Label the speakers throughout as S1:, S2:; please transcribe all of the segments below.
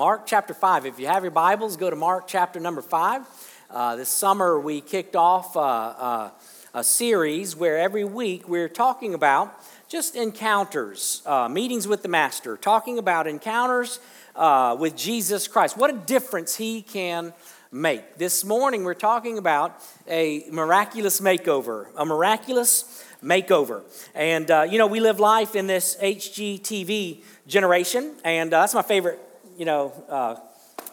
S1: Mark chapter 5. If you have your Bibles, go to Mark chapter number 5. Uh, this summer, we kicked off uh, uh, a series where every week we're talking about just encounters, uh, meetings with the Master, talking about encounters uh, with Jesus Christ. What a difference He can make. This morning, we're talking about a miraculous makeover, a miraculous makeover. And, uh, you know, we live life in this HGTV generation, and that's my favorite, you know, uh,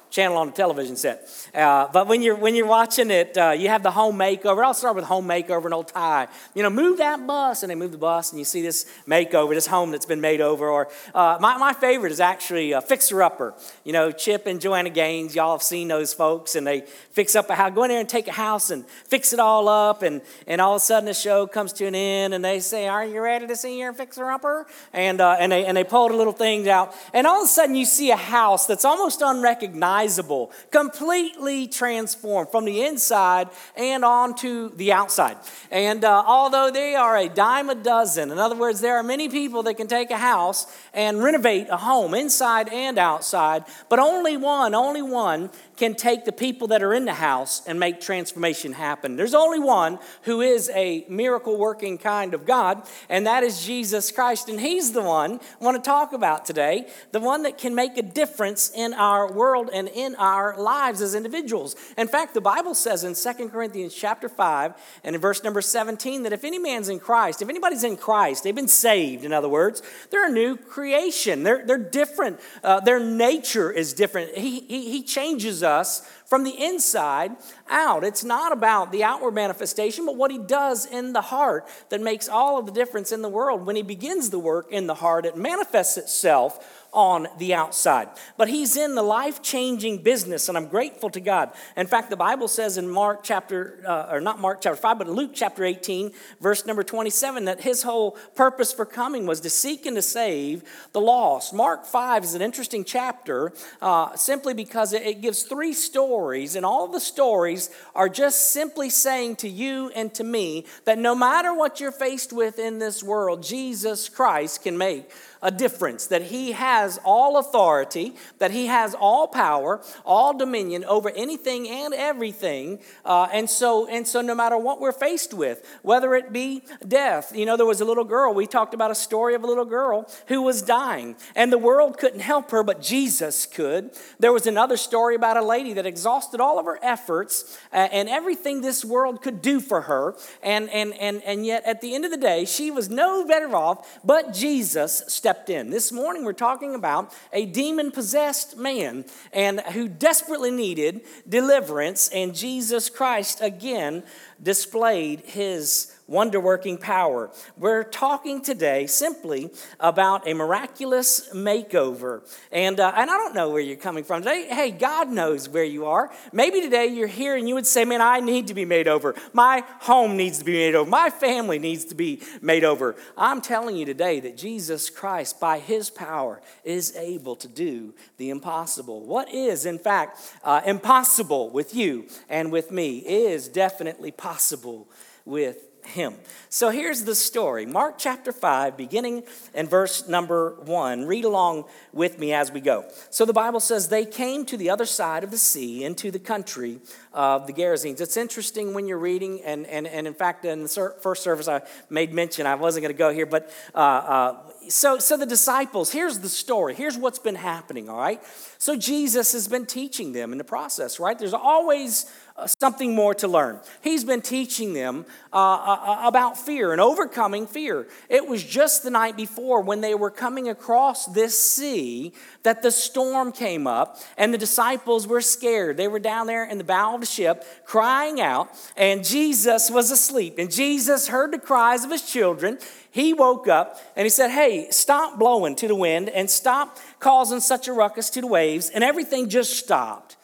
S1: channel on the television set. Uh, but when you're when you're watching it, uh, you have the home makeover. I'll start with home makeover and old Ty. You know, move that bus, and they move the bus, and you see this makeover, this home that's been made over. Or uh, my, my favorite is actually a fixer upper. You know, Chip and Joanna Gaines. Y'all have seen those folks, and they fix up a house. Go in there and take a house and fix it all up, and and all of a sudden the show comes to an end, and they say, "Are you ready to see your fixer upper?" And uh, and they and they pull the little things out, and all of a sudden you see a house that's almost unrecognizable, completely completely transformed from the inside and onto the outside. And uh, although they are a dime a dozen, in other words, there are many people that can take a house and renovate a home inside and outside, but only one, only one can take the people that are in the house and make transformation happen. There's only one who is a miracle working kind of God, and that is Jesus Christ. And He's the one I want to talk about today, the one that can make a difference in our world and in our lives as individuals. In fact, the Bible says in 2 Corinthians chapter 5 and in verse number 17 that if any man's in Christ, if anybody's in Christ, they've been saved, in other words, they're a new creation. They're, they're different. Uh, their nature is different. He, he, he changes us from the inside out. It's not about the outward manifestation, but what he does in the heart that makes all of the difference in the world. When he begins the work in the heart, it manifests itself on the outside. But he's in the life changing business, and I'm grateful to God. In fact, the Bible says in Mark chapter, uh, or not Mark chapter 5, but Luke chapter 18, verse number 27, that his whole purpose for coming was to seek and to save the lost. Mark 5 is an interesting chapter uh, simply because it, it gives three stories, and all the stories are just simply saying to you and to me that no matter what you're faced with in this world, Jesus Christ can make a difference that he has all authority, that he has all power, all dominion over anything and everything. Uh, and so, and so, no matter what we're faced with, whether it be death, you know, there was a little girl. We talked about a story of a little girl who was dying, and the world couldn't help her, but Jesus could. There was another story about a lady that exhausted all of her efforts uh, and everything this world could do for her, and and and and yet at the end of the day, she was no better off, but Jesus stepped in. This morning we're talking about a demon possessed man and who desperately needed deliverance and Jesus Christ again displayed his wonder working power. We're talking today simply about a miraculous makeover. And, uh, and I don't know where you're coming from today. Hey, God knows where you are. Maybe today you're here and you would say, Man, I need to be made over. My home needs to be made over. My family needs to be made over. I'm telling you today that Jesus Christ, by his power, is able to do the impossible. What is, in fact, uh, impossible with you and with me is definitely possible with him. So here's the story Mark chapter 5, beginning in verse number 1. Read along with me as we go. So the Bible says, They came to the other side of the sea into the country of the Gerasenes. It's interesting when you're reading, and, and, and in fact, in the first service, I made mention, I wasn't going to go here, but uh, uh, so, so the disciples, here's the story. Here's what's been happening, all right? So Jesus has been teaching them in the process, right? There's always something more to learn. He's been teaching them uh, uh, about fear and overcoming fear. It was just the night before when they were coming across this sea that the storm came up and the disciples were scared. They were down there in the bow of the ship crying out, and Jesus was asleep. And Jesus heard the cries of his children he woke up and he said, Hey, stop blowing to the wind and stop causing such a ruckus to the waves. And everything just stopped.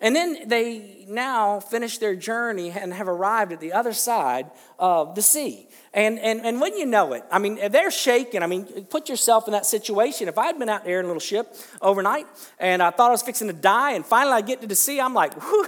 S1: And then they now finish their journey and have arrived at the other side of the sea. And, and, and when you know it, I mean, they're shaking. I mean, put yourself in that situation. If I had been out there in a little ship overnight and I thought I was fixing to die, and finally I get to the sea, I'm like, whew,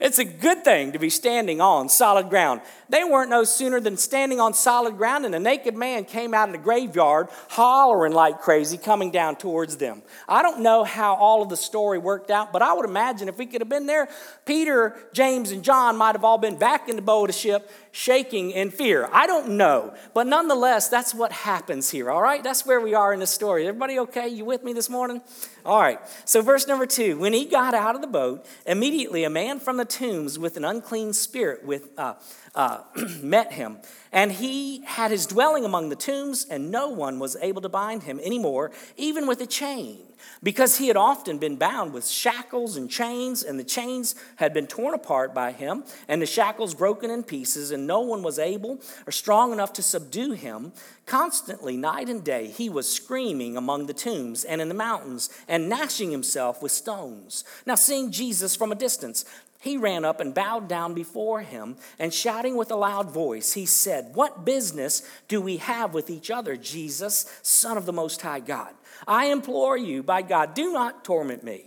S1: it's a good thing to be standing on solid ground. They weren't no sooner than standing on solid ground, and a naked man came out of the graveyard hollering like crazy, coming down towards them. I don't know how all of the story worked out, but I would imagine if we could have been there, Peter, James, and John might have all been back in the boat of the ship, shaking in fear. I don't know, but nonetheless, that's what happens here, all right? That's where we are in the story. Everybody okay? You with me this morning? All right, so verse number two when he got out of the boat, immediately a man from the tombs with an unclean spirit with, uh, uh, met him. And he had his dwelling among the tombs, and no one was able to bind him anymore, even with a chain, because he had often been bound with shackles and chains, and the chains had been torn apart by him, and the shackles broken in pieces, and no one was able or strong enough to subdue him. Constantly, night and day, he was screaming among the tombs and in the mountains, and gnashing himself with stones. Now, seeing Jesus from a distance, he ran up and bowed down before him, and shouting with a loud voice, he said, What business do we have with each other, Jesus, Son of the Most High God? I implore you, by God, do not torment me.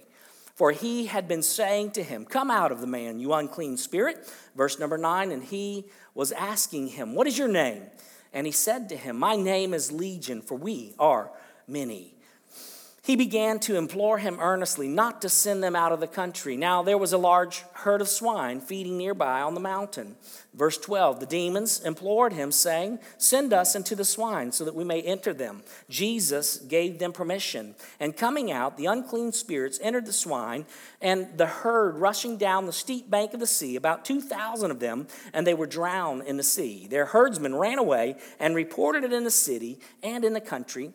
S1: For he had been saying to him, Come out of the man, you unclean spirit. Verse number nine, and he was asking him, What is your name? And he said to him, My name is Legion, for we are many he began to implore him earnestly not to send them out of the country. Now there was a large herd of swine feeding nearby on the mountain. Verse 12 The demons implored him, saying, Send us into the swine so that we may enter them. Jesus gave them permission. And coming out, the unclean spirits entered the swine, and the herd rushing down the steep bank of the sea, about 2,000 of them, and they were drowned in the sea. Their herdsmen ran away and reported it in the city and in the country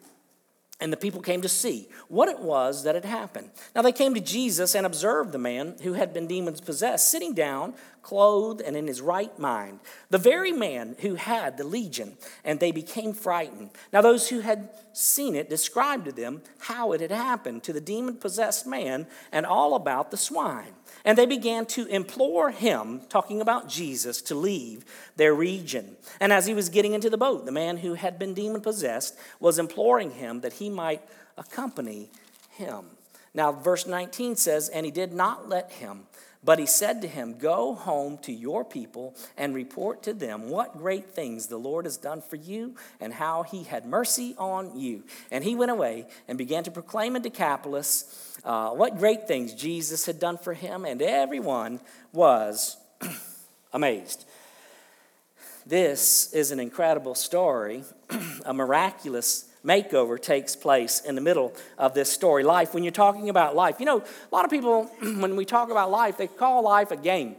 S1: and the people came to see what it was that had happened. Now they came to Jesus and observed the man who had been demons possessed, sitting down, clothed and in his right mind, the very man who had the legion, and they became frightened. Now those who had seen it described to them how it had happened to the demon possessed man and all about the swine. And they began to implore him, talking about Jesus, to leave their region. And as he was getting into the boat, the man who had been demon possessed was imploring him that he might accompany him. Now, verse 19 says, And he did not let him. But he said to him, Go home to your people and report to them what great things the Lord has done for you and how he had mercy on you. And he went away and began to proclaim in Decapolis uh, what great things Jesus had done for him, and everyone was amazed. This is an incredible story, a miraculous makeover takes place in the middle of this story. Life, when you're talking about life, you know, a lot of people, when we talk about life, they call life a game.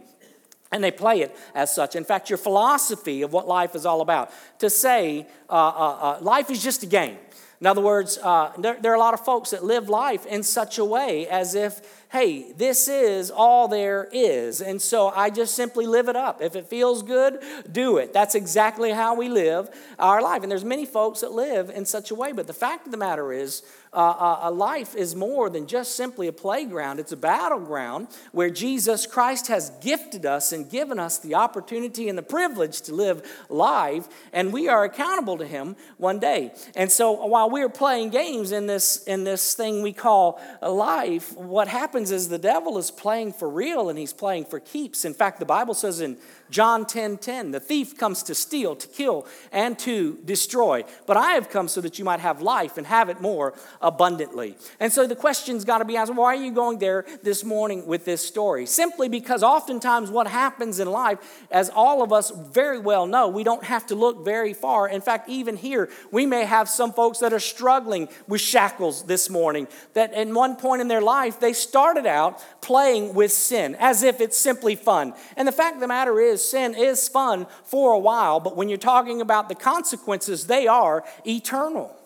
S1: And they play it as such. In fact, your philosophy of what life is all about, to say uh, uh, uh, life is just a game. In other words, uh, there, there, are a lot of folks that live life in such a way as if hey, this is all there is. And so I just simply live it up. If it feels good, do it. That's exactly how we live our life. And there's many folks that live in such a way. But the fact of the matter is, uh, a life is more than just simply a playground, it's a battleground where Jesus Christ has gifted us and given us the opportunity and the privilege to live life, and we are accountable to Him one day. And so while we're playing games in this, in this thing we call life, what happens is the devil is playing for real and he's playing for keeps. In fact, the Bible says in John 10 10, the thief comes to steal, to kill, and to destroy. But I have come so that you might have life and have it more abundantly. And so the question's got to be asked why are you going there this morning with this story? Simply because oftentimes what happens in life, as all of us very well know, we don't have to look very far. In fact, even here, we may have some folks that are struggling with shackles this morning, that at one point in their life, they started out playing with sin as if it's simply fun. And the fact of the matter is, is sin is fun for a while, but when you're talking about the consequences, they are eternal.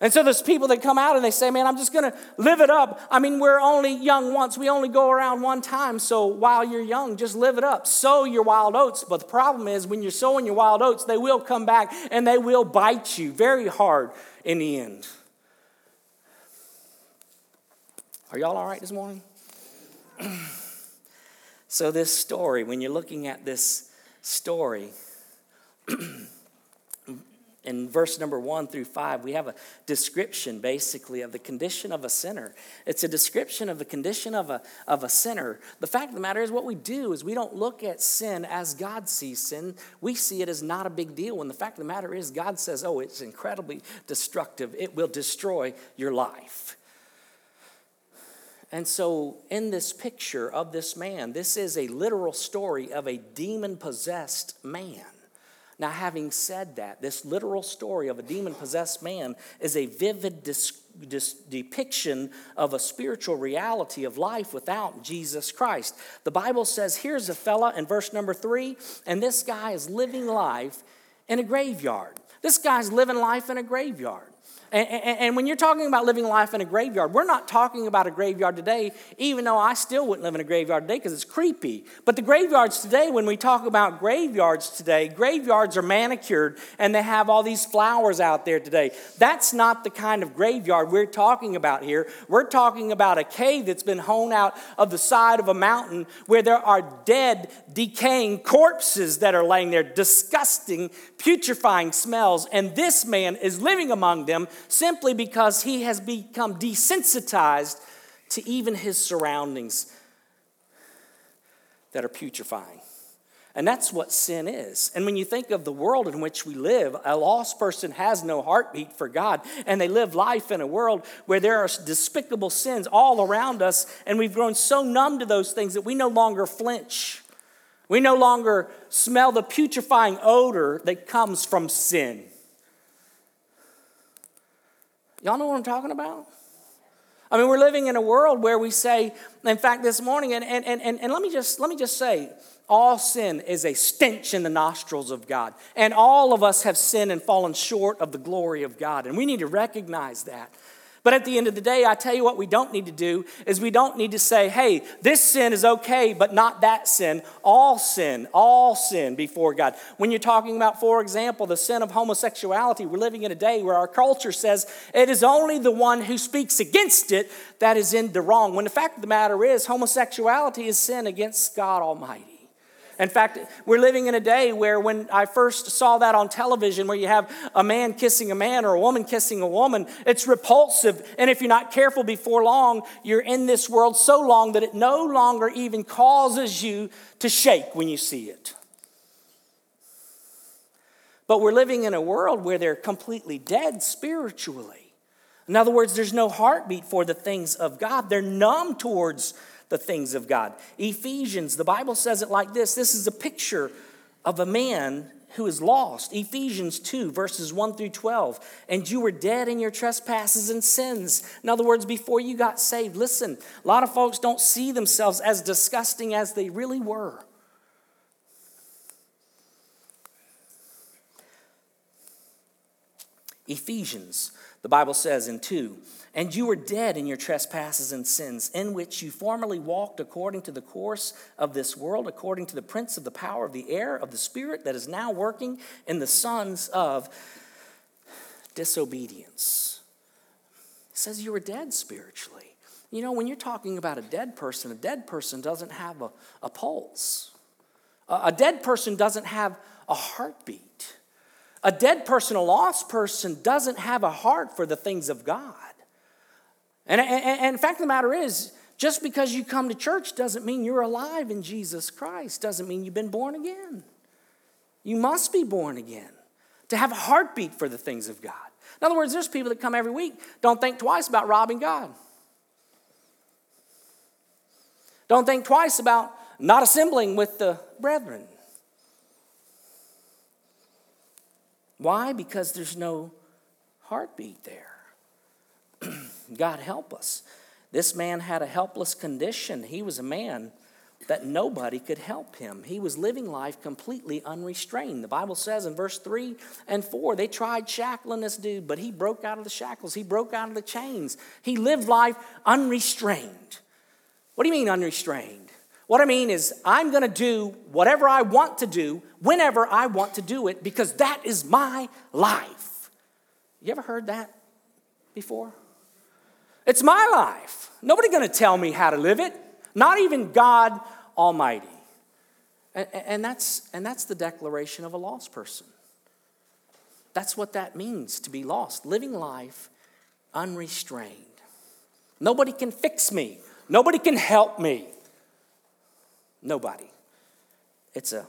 S1: And so there's people that come out and they say, Man, I'm just going to live it up. I mean, we're only young once. We only go around one time. So while you're young, just live it up. Sow your wild oats. But the problem is, when you're sowing your wild oats, they will come back and they will bite you very hard in the end. Are y'all all right this morning? So, this story, when you're looking at this story, in verse number one through five, we have a description basically of the condition of a sinner. It's a description of the condition of a, of a sinner. The fact of the matter is, what we do is we don't look at sin as God sees sin. We see it as not a big deal. When the fact of the matter is, God says, oh, it's incredibly destructive, it will destroy your life. And so, in this picture of this man, this is a literal story of a demon possessed man. Now, having said that, this literal story of a demon possessed man is a vivid dis- dis- depiction of a spiritual reality of life without Jesus Christ. The Bible says here's a fella in verse number three, and this guy is living life in a graveyard. This guy's living life in a graveyard. And, and, when you're talking about living life in a graveyard, we're not talking about a graveyard today, even though I still wouldn't live in a graveyard today because it's creepy. But the graveyards today, when we talk about graveyards today, graveyards are manicured and they have all these flowers out there today. That's not the kind of graveyard we're talking about here. We're talking about a cave that's been hewn out of the side of a mountain where there are dead, decaying corpses that are laying there, disgusting, putrefying smells. And this man is living among them simply because he has become desensitized to even his surroundings that are putrefying. And that's what sin is. And when you think of the world in which we live, a lost person has no heartbeat for God. And they live life in a world where there are despicable sins all around us. And we've grown so numb to those things that we no longer flinch. We no longer smell the putrefying odor that comes from sin. Y'all know what I'm talking about? I mean, we're living in a world where we say, in fact, this morning, and, and, and, and let, me just, let me just say, all sin is a stench in the nostrils of God. And all of us have sinned and fallen short of the glory of God. And we need to recognize that. But at the end of the day, I tell you what we don't need to do is we don't need to say, hey, this sin is okay, but not that sin. All sin, all sin before God. When you're talking about, for example, the sin of homosexuality, we're living in a day where our culture says it is only the one who speaks against it that is in the wrong. When the fact of the matter is, homosexuality is sin against God Almighty. In fact, we're living in a day where when I first saw that on television, where you have a man kissing a man or a woman kissing a woman, it's repulsive. And if you're not careful before long, you're in this world so long that it no longer even causes you to shake when you see it. But we're living in a world where they're completely dead spiritually. In other words, there's no heartbeat for the things of God, they're numb towards the things of God. Ephesians, the Bible says it like this this is a picture of a man who is lost. Ephesians 2, verses 1 through 12. And you were dead in your trespasses and sins. In other words, before you got saved, listen, a lot of folks don't see themselves as disgusting as they really were. Ephesians, the Bible says in 2 and you were dead in your trespasses and sins, in which you formerly walked according to the course of this world, according to the prince of the power of the air, of the spirit that is now working in the sons of disobedience. It says you were dead spiritually. You know, when you're talking about a dead person, a dead person doesn't have a, a pulse, a, a dead person doesn't have a heartbeat. A dead person, a lost person, doesn't have a heart for the things of God. And, and, and fact of the matter is, just because you come to church doesn't mean you're alive in Jesus Christ, doesn't mean you've been born again. You must be born again to have a heartbeat for the things of God. In other words, there's people that come every week, don't think twice about robbing God. Don't think twice about not assembling with the brethren. Why? Because there's no heartbeat there. God help us. This man had a helpless condition. He was a man that nobody could help him. He was living life completely unrestrained. The Bible says in verse 3 and 4, they tried shackling this dude, but he broke out of the shackles. He broke out of the chains. He lived life unrestrained. What do you mean unrestrained? What I mean is, I'm going to do whatever I want to do whenever I want to do it because that is my life. You ever heard that before? It's my life. Nobody going to tell me how to live it, not even God Almighty. And, and, that's, and that's the declaration of a lost person. That's what that means to be lost, living life unrestrained. Nobody can fix me, nobody can help me. Nobody. It's a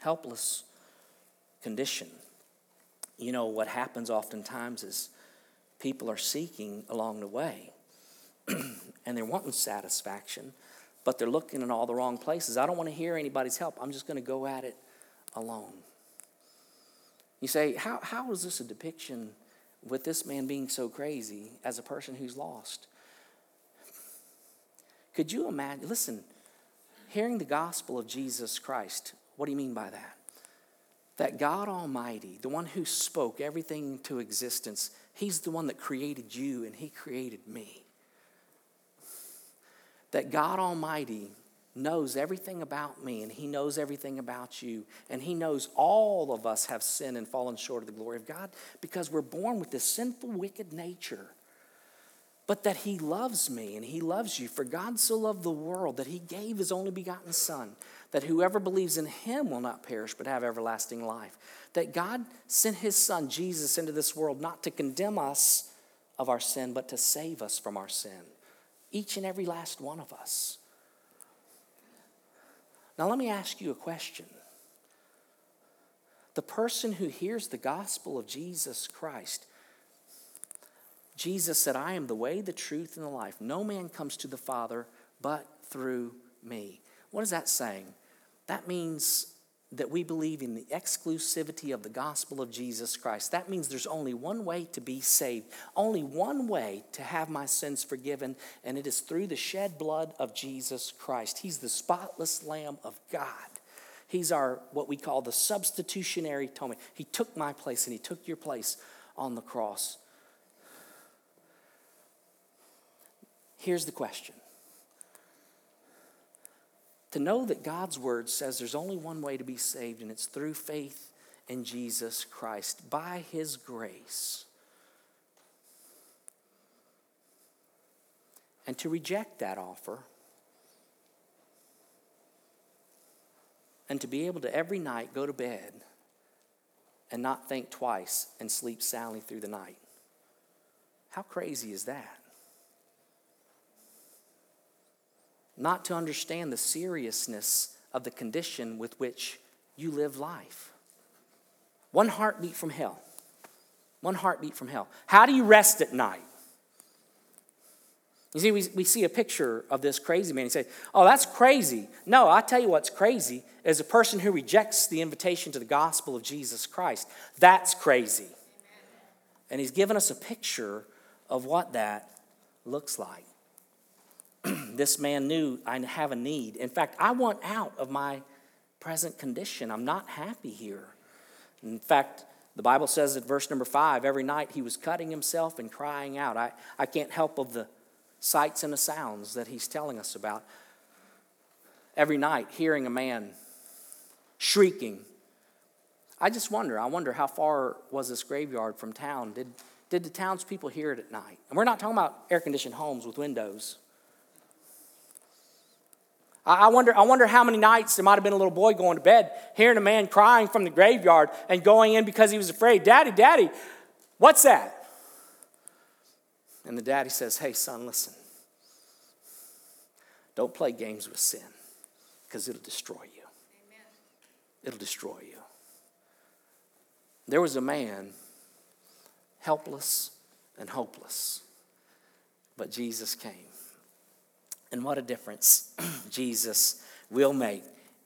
S1: helpless condition. You know, what happens oftentimes is people are seeking along the way and they're wanting satisfaction, but they're looking in all the wrong places. I don't want to hear anybody's help. I'm just going to go at it alone. You say, how, how is this a depiction with this man being so crazy as a person who's lost? Could you imagine? Listen, hearing the gospel of Jesus Christ, what do you mean by that? That God Almighty, the one who spoke everything into existence, He's the one that created you and He created me. That God Almighty knows everything about me and He knows everything about you. And He knows all of us have sinned and fallen short of the glory of God because we're born with this sinful, wicked nature. But that He loves me and He loves you. For God so loved the world that He gave His only begotten Son, that whoever believes in Him will not perish but have everlasting life. That God sent His Son, Jesus, into this world not to condemn us of our sin, but to save us from our sin. Each and every last one of us. Now, let me ask you a question. The person who hears the gospel of Jesus Christ, Jesus said, I am the way, the truth, and the life. No man comes to the Father but through me. What is that saying? That means that we believe in the exclusivity of the gospel of Jesus Christ. That means there's only one way to be saved, only one way to have my sins forgiven, and it is through the shed blood of Jesus Christ. He's the spotless Lamb of God. He's our, what we call the substitutionary atonement. He took my place and He took your place on the cross. Here's the question to know that God's word says there's only one way to be saved, and it's through faith in Jesus Christ by his grace. And to reject that offer, and to be able to every night go to bed and not think twice and sleep soundly through the night. How crazy is that? Not to understand the seriousness of the condition with which you live life. One heartbeat from hell. One heartbeat from hell. How do you rest at night? You see, we, we see a picture of this crazy man. He says, Oh, that's crazy. No, I tell you what's crazy is a person who rejects the invitation to the gospel of Jesus Christ. That's crazy. And he's given us a picture of what that looks like. This man knew I have a need. In fact, I want out of my present condition. I'm not happy here. In fact, the Bible says at verse number five, every night he was cutting himself and crying out. I, I can't help of the sights and the sounds that he's telling us about. Every night, hearing a man shrieking. I just wonder, I wonder how far was this graveyard from town? Did, did the townspeople hear it at night? And we're not talking about air conditioned homes with windows. I wonder, I wonder how many nights there might have been a little boy going to bed, hearing a man crying from the graveyard and going in because he was afraid. Daddy, Daddy, what's that? And the daddy says, Hey, son, listen. Don't play games with sin because it'll destroy you. Amen. It'll destroy you. There was a man, helpless and hopeless, but Jesus came. And what a difference Jesus will make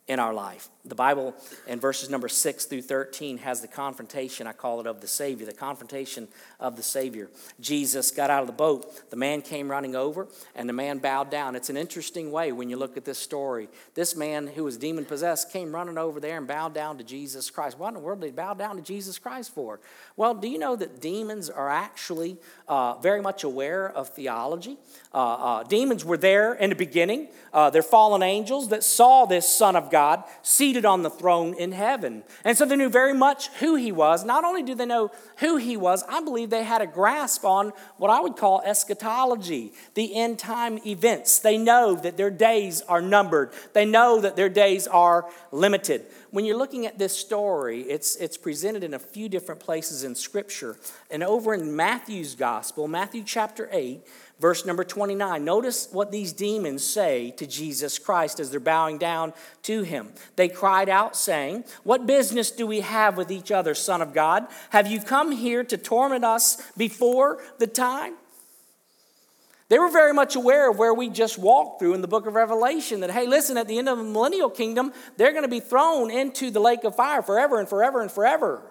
S1: in our life. The Bible in verses number 6 through 13 has the confrontation, I call it, of the Savior, the confrontation of the Savior. Jesus got out of the boat, the man came running over, and the man bowed down. It's an interesting way when you look at this story. This man who was demon possessed came running over there and bowed down to Jesus Christ. What in the world did he bow down to Jesus Christ for? Well, do you know that demons are actually uh, very much aware of theology? Uh, uh, demons were there in the beginning, uh, they're fallen angels that saw this Son of God God seated on the throne in heaven. And so they knew very much who he was. Not only do they know who he was, I believe they had a grasp on what I would call eschatology, the end time events. They know that their days are numbered, they know that their days are limited. When you're looking at this story, it's, it's presented in a few different places in Scripture. And over in Matthew's Gospel, Matthew chapter 8, Verse number 29. Notice what these demons say to Jesus Christ as they're bowing down to him. They cried out, saying, What business do we have with each other, Son of God? Have you come here to torment us before the time? They were very much aware of where we just walked through in the book of Revelation that, hey, listen, at the end of the millennial kingdom, they're going to be thrown into the lake of fire forever and forever and forever.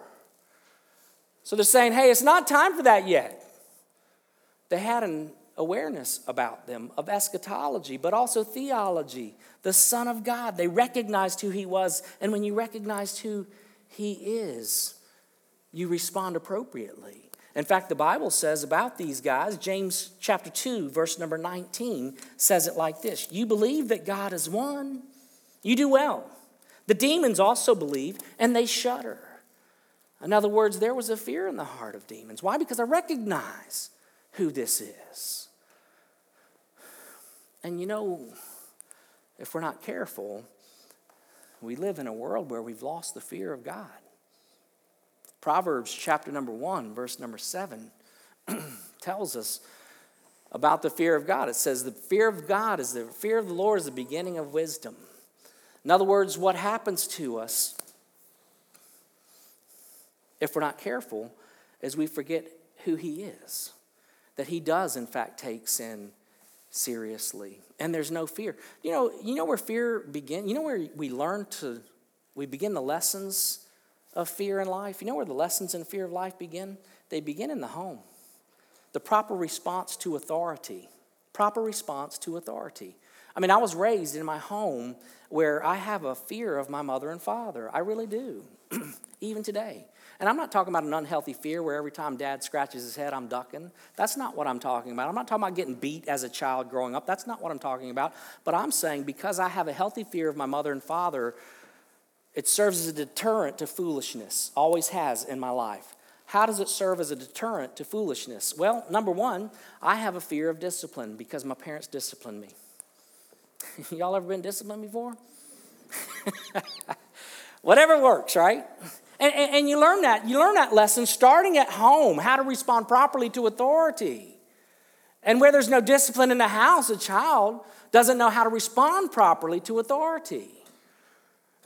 S1: So they're saying, hey, it's not time for that yet. They had an awareness about them of eschatology, but also theology, the Son of God. They recognized who He was, and when you recognized who He is, you respond appropriately. In fact, the Bible says about these guys, James chapter 2, verse number 19, says it like this You believe that God is one, you do well. The demons also believe, and they shudder. In other words, there was a fear in the heart of demons. Why? Because I recognize who this is. And you know, if we're not careful, we live in a world where we've lost the fear of God. Proverbs chapter number 1, verse number 7 tells us about the fear of God. It says, The fear of God is the fear of the Lord is the beginning of wisdom. In other words, what happens to us if we're not careful is we forget who He is. That He does, in fact, take sin seriously. And there's no fear. You know, you know where fear begins? You know where we learn to, we begin the lessons of fear in life? You know where the lessons in fear of life begin? They begin in the home. The proper response to authority. Proper response to authority. I mean, I was raised in my home where I have a fear of my mother and father. I really do, even today. And I'm not talking about an unhealthy fear where every time dad scratches his head, I'm ducking. That's not what I'm talking about. I'm not talking about getting beat as a child growing up. That's not what I'm talking about. But I'm saying because I have a healthy fear of my mother and father, it serves as a deterrent to foolishness, always has in my life. How does it serve as a deterrent to foolishness? Well, number one, I have a fear of discipline because my parents disciplined me. Y'all ever been disciplined before? Whatever works, right? And, and, and, you learn that. You learn that lesson starting at home, how to respond properly to authority. And where there's no discipline in the house, a child doesn't know how to respond properly to authority.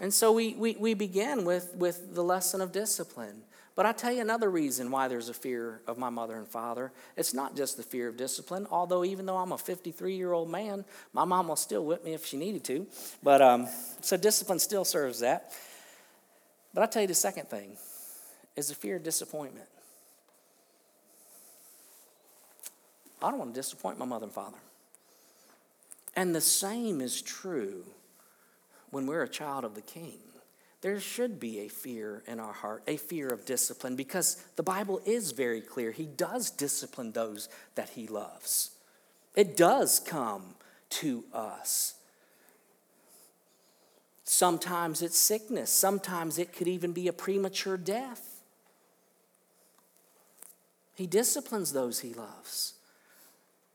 S1: And so we, we, we begin with, with the lesson of discipline. But I tell you another reason why there's a fear of my mother and father. It's not just the fear of discipline, although even though I'm a 53 year old man, my mom will still whip me if she needed to. But um, so discipline still serves that. But I'll tell you the second thing is the fear of disappointment. I don't want to disappoint my mother and father. And the same is true when we're a child of the king. There should be a fear in our heart, a fear of discipline, because the Bible is very clear. He does discipline those that he loves. It does come to us. Sometimes it's sickness. Sometimes it could even be a premature death. He disciplines those he loves.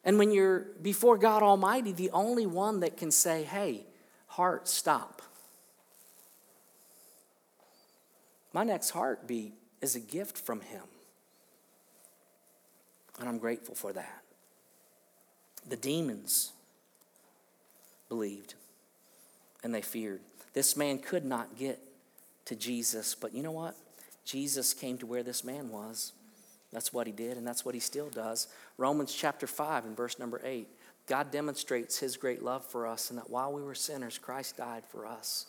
S1: And when you're before God Almighty, the only one that can say, hey, heart, stop. My next heartbeat is a gift from Him. And I'm grateful for that. The demons believed and they feared. This man could not get to Jesus, but you know what? Jesus came to where this man was. That's what he did, and that's what he still does. Romans chapter 5 and verse number 8. God demonstrates his great love for us, and that while we were sinners, Christ died for us.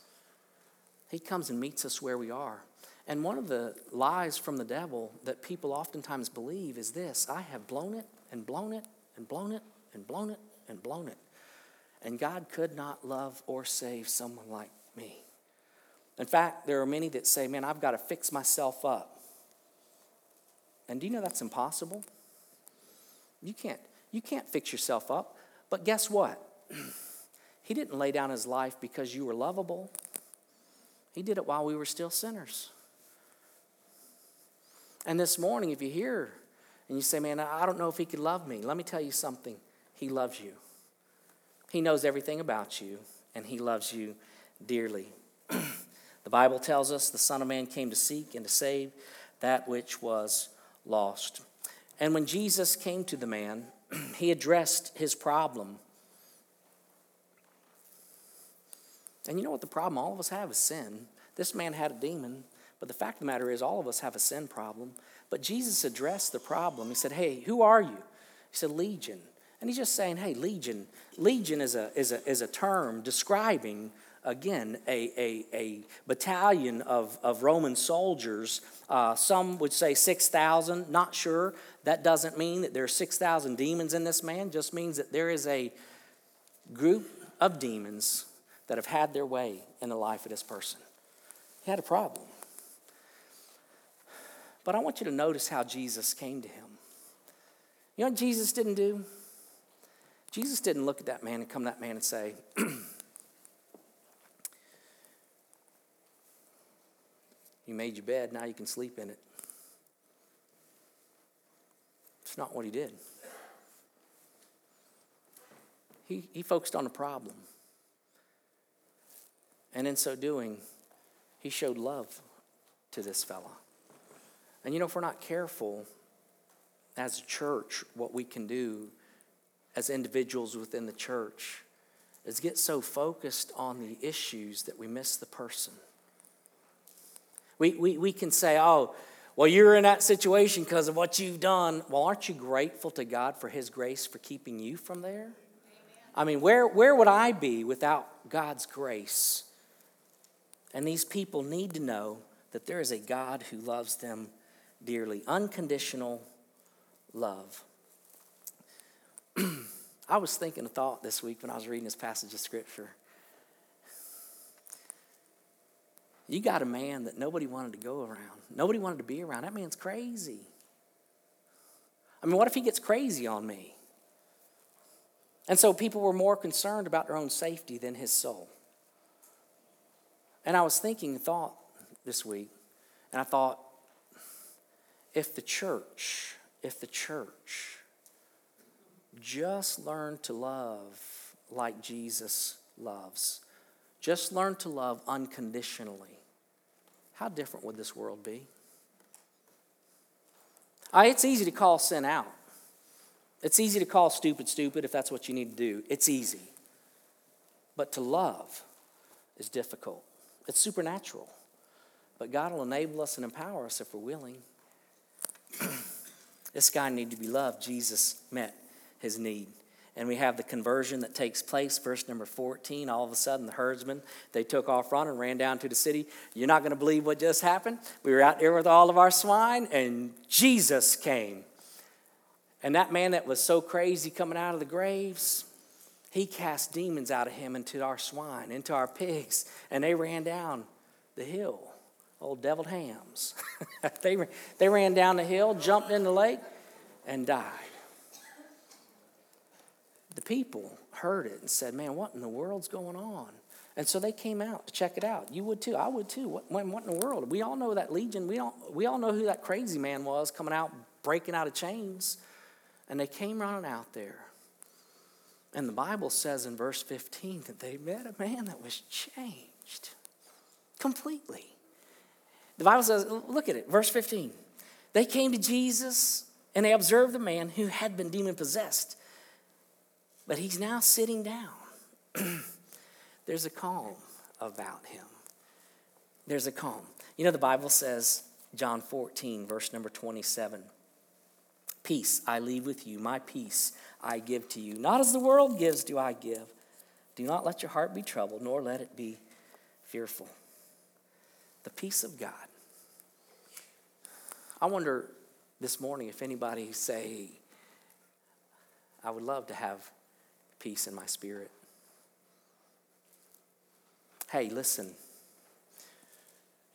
S1: He comes and meets us where we are. And one of the lies from the devil that people oftentimes believe is this I have blown it and blown it and blown it and blown it and blown it. And God could not love or save someone like me. In fact, there are many that say, Man, I've got to fix myself up. And do you know that's impossible? You can't, you can't fix yourself up. But guess what? he didn't lay down his life because you were lovable. He did it while we were still sinners. And this morning, if you hear and you say, Man, I don't know if he could love me, let me tell you something. He loves you. He knows everything about you, and he loves you dearly. the Bible tells us the Son of Man came to seek and to save that which was lost. And when Jesus came to the man, he addressed his problem. And you know what the problem all of us have is sin. This man had a demon, but the fact of the matter is, all of us have a sin problem. But Jesus addressed the problem. He said, Hey, who are you? He said, Legion. And he's just saying, Hey, Legion. Legion is a, is a, is a term describing again, a, a, a battalion of, of Roman soldiers. Uh, some would say 6,000, not sure. That doesn't mean that there are 6,000 demons in this man, just means that there is a group of demons that have had their way in the life of this person. He had a problem. But I want you to notice how Jesus came to him. You know what Jesus didn't do? Jesus didn't look at that man and come to that man and say, You made your bed, now you can sleep in it. It's not what he did. He, he focused on the problem. And in so doing, he showed love to this fella. And you know, if we're not careful as a church, what we can do as individuals within the church is get so focused on the issues that we miss the person. We, we, we can say, oh, well, you're in that situation because of what you've done. Well, aren't you grateful to God for His grace for keeping you from there? I mean, where, where would I be without God's grace? And these people need to know that there is a God who loves them dearly. Unconditional love. I was thinking a thought this week when I was reading this passage of Scripture. You got a man that nobody wanted to go around, nobody wanted to be around. That man's crazy. I mean, what if he gets crazy on me? And so people were more concerned about their own safety than his soul. And I was thinking, thought this week, and I thought, if the church, if the church just learned to love like Jesus loves, just learn to love unconditionally, how different would this world be? It's easy to call sin out. It's easy to call stupid stupid if that's what you need to do. It's easy. But to love is difficult. It's supernatural. But God will enable us and empower us if we're willing. this guy needed to be loved. Jesus met his need and we have the conversion that takes place verse number 14 all of a sudden the herdsmen they took off running and ran down to the city. You're not going to believe what just happened? We were out there with all of our swine and jesus came. And that man that was so crazy coming out of the graves he cast demons out of him into our swine into our pigs and they ran down the hill. Old deviled hams. They, they ran down the hill jumped in the lake and died the people heard it and said, Man, what in the world's going on? And so they came out to check it out. You would too. I would too. What, what in the world? We all know that legion. We all, we all know who that crazy man was coming out, breaking out of chains. And they came running out there. And the Bible says in verse 15 that they met a man that was changed completely. The Bible says, look at it, verse 15. They came to Jesus and they observed the man who had been demon possessed. But he's now sitting down. There's a calm about him. There's a calm. You know, the Bible says, John 14, verse number 27 Peace I leave with you, my peace I give to you. Not as the world gives, do I give. Do not let your heart be troubled, nor let it be fearful. The peace of God. I wonder this morning if anybody say, I would love to have peace in my spirit. Hey, listen.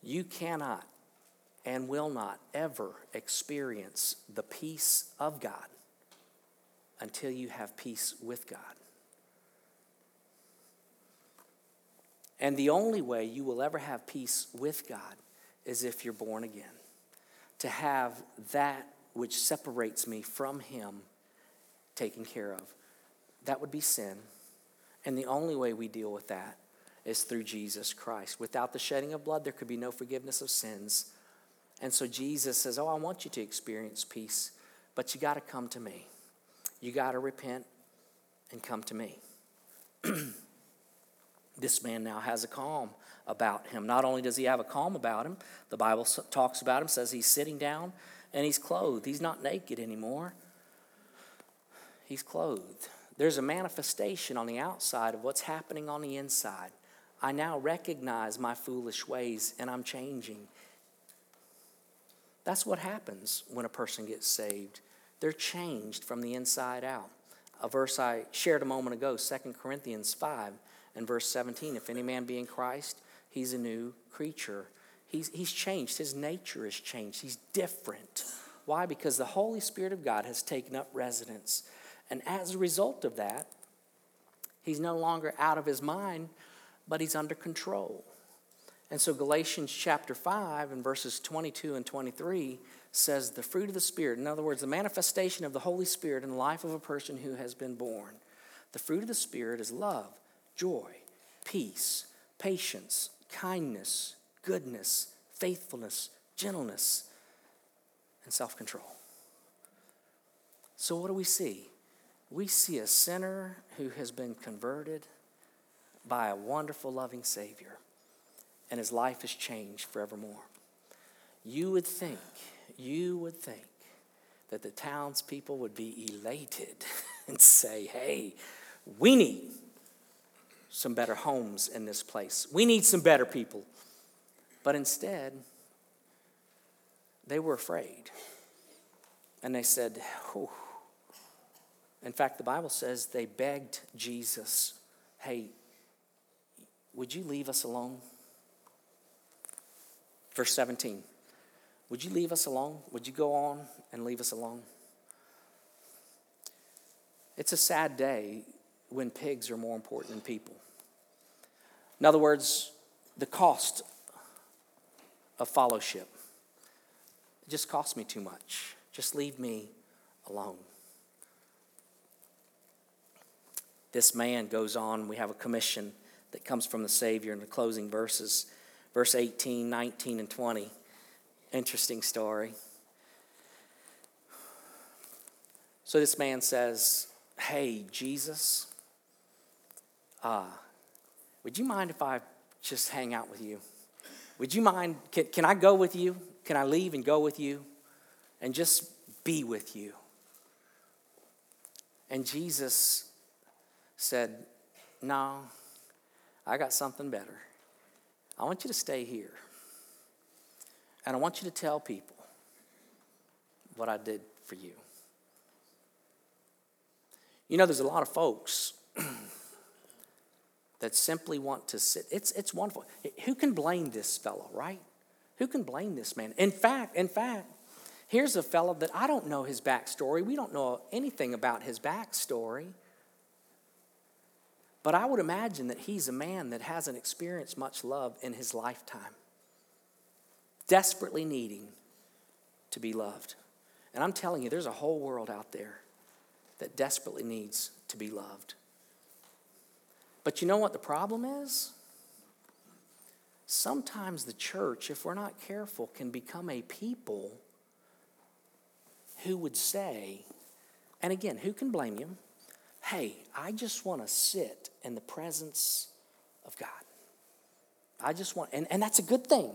S1: You cannot and will not ever experience the peace of God until you have peace with God. And the only way you will ever have peace with God is if you're born again. To have that which separates me from Him taken care of. That would be sin. And the only way we deal with that is through Jesus Christ. Without the shedding of blood, there could be no forgiveness of sins. And so Jesus says, Oh, I want you to experience peace, but you got to come to me. You got to repent and come to me. this man now has a calm about him. Not only does he have a calm about him, the Bible talks about him, says he's sitting down and he's clothed. He's not naked anymore, he's clothed. There's a manifestation on the outside of what's happening on the inside. I now recognize my foolish ways and I'm changing. That's what happens when a person gets saved. They're changed from the inside out. A verse I shared a moment ago, 2 Corinthians 5 and verse 17. If any man be in Christ, he's a new creature. He's, he's changed. His nature has changed. He's different. Why? Because the Holy Spirit of God has taken up residence. And as a result of that, he's no longer out of his mind, but he's under control. And so Galatians chapter 5 and verses 22 and 23 says the fruit of the Spirit, in other words, the manifestation of the Holy Spirit in the life of a person who has been born. The fruit of the Spirit is love, joy, peace, patience, kindness, goodness, faithfulness, gentleness, and self control. So, what do we see? We see a sinner who has been converted by a wonderful, loving Savior, and his life has changed forevermore. You would think, you would think that the townspeople would be elated and say, hey, we need some better homes in this place. We need some better people. But instead, they were afraid. And they said, Whew. In fact, the Bible says they begged Jesus, Hey, would you leave us alone? Verse 17 Would you leave us alone? Would you go on and leave us alone? It's a sad day when pigs are more important than people. In other words, the cost of fellowship. Just costs me too much. Just leave me alone. This man goes on. We have a commission that comes from the Savior in the closing verses, verse 18, 19, and 20. Interesting story. So this man says, Hey, Jesus, uh, would you mind if I just hang out with you? Would you mind? Can, can I go with you? Can I leave and go with you and just be with you? And Jesus said, No, I got something better. I want you to stay here. And I want you to tell people what I did for you. You know, there's a lot of folks that simply want to sit. It's, it's wonderful. Who can blame this fellow, right? Who can blame this man? In fact, in fact, here's a fellow that I don't know his backstory. We don't know anything about his backstory. But I would imagine that he's a man that hasn't experienced much love in his lifetime, desperately needing to be loved. And I'm telling you, there's a whole world out there that desperately needs to be loved. But you know what the problem is? Sometimes the church, if we're not careful, can become a people who would say, and again, who can blame you? Hey, I just want to sit in the presence of God. I just want, and, and that's a good thing.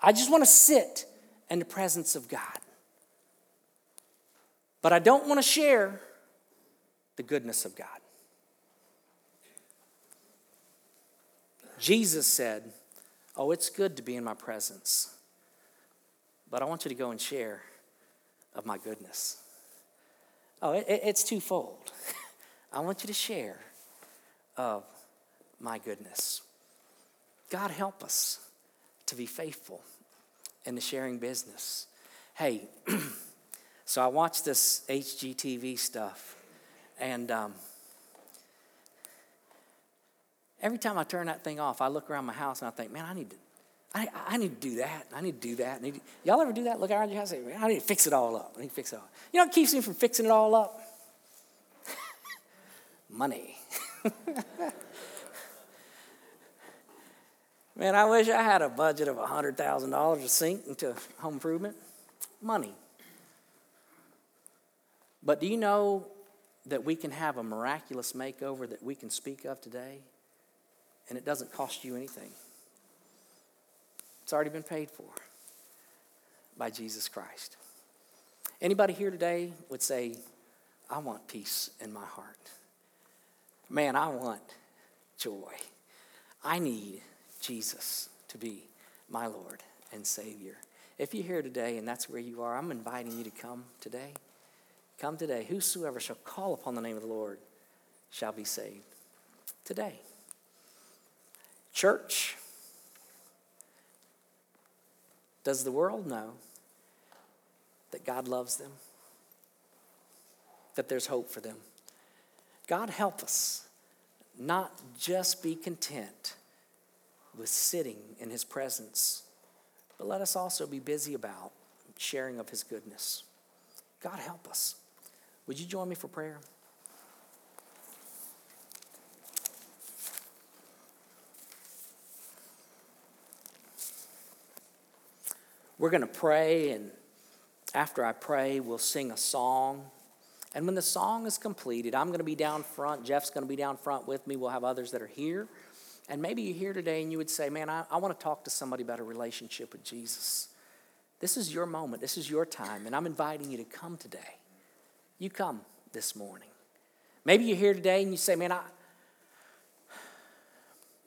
S1: I just want to sit in the presence of God. But I don't want to share the goodness of God. Jesus said, Oh, it's good to be in my presence, but I want you to go and share of my goodness. Oh, it, it's twofold. I want you to share of my goodness. God, help us to be faithful in the sharing business. Hey, so I watched this HGTV stuff, and um, Every time I turn that thing off, I look around my house and I think, man, I need to, I, I need to do that. I need to do that. To, y'all ever do that? Look around your house and say, I need to fix it all up. I need to fix it all. Up. You know what keeps me from fixing it all up? Money. Man, I wish I had a budget of $100,000 to sink into home improvement. Money. But do you know that we can have a miraculous makeover that we can speak of today? And it doesn't cost you anything. It's already been paid for by Jesus Christ. Anybody here today would say, I want peace in my heart. Man, I want joy. I need Jesus to be my Lord and Savior. If you're here today and that's where you are, I'm inviting you to come today. Come today. Whosoever shall call upon the name of the Lord shall be saved. Today. Church, does the world know that God loves them? That there's hope for them? God help us not just be content with sitting in his presence, but let us also be busy about sharing of his goodness. God help us. Would you join me for prayer? We're going to pray, and after I pray, we'll sing a song. And when the song is completed, I'm going to be down front. Jeff's going to be down front with me. We'll have others that are here. And maybe you're here today and you would say, Man, I, I want to talk to somebody about a relationship with Jesus. This is your moment, this is your time, and I'm inviting you to come today. You come this morning. Maybe you're here today and you say, Man, I,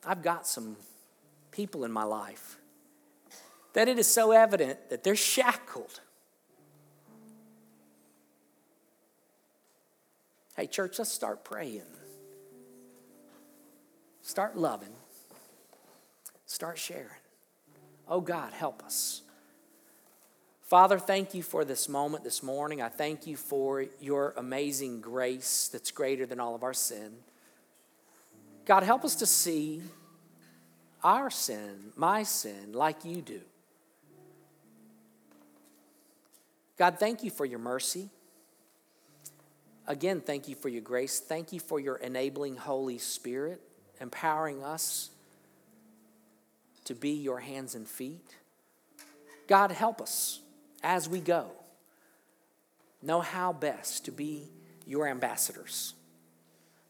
S1: I've got some people in my life that it is so evident that they're shackled. Hey, church, let's start praying. Start loving. Start sharing. Oh God, help us. Father, thank you for this moment this morning. I thank you for your amazing grace that's greater than all of our sin. God, help us to see our sin, my sin, like you do. God, thank you for your mercy. Again, thank you for your grace. Thank you for your enabling Holy Spirit empowering us to be your hands and feet. God, help us as we go. Know how best to be your ambassadors.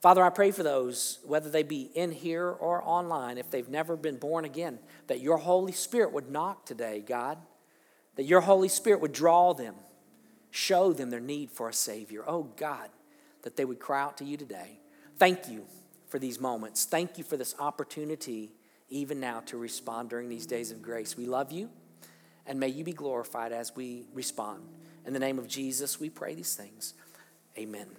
S1: Father, I pray for those, whether they be in here or online, if they've never been born again, that your Holy Spirit would knock today, God, that your Holy Spirit would draw them, show them their need for a Savior. Oh, God, that they would cry out to you today. Thank you for these moments. Thank you for this opportunity, even now, to respond during these days of grace. We love you, and may you be glorified as we respond. In the name of Jesus, we pray these things. Amen.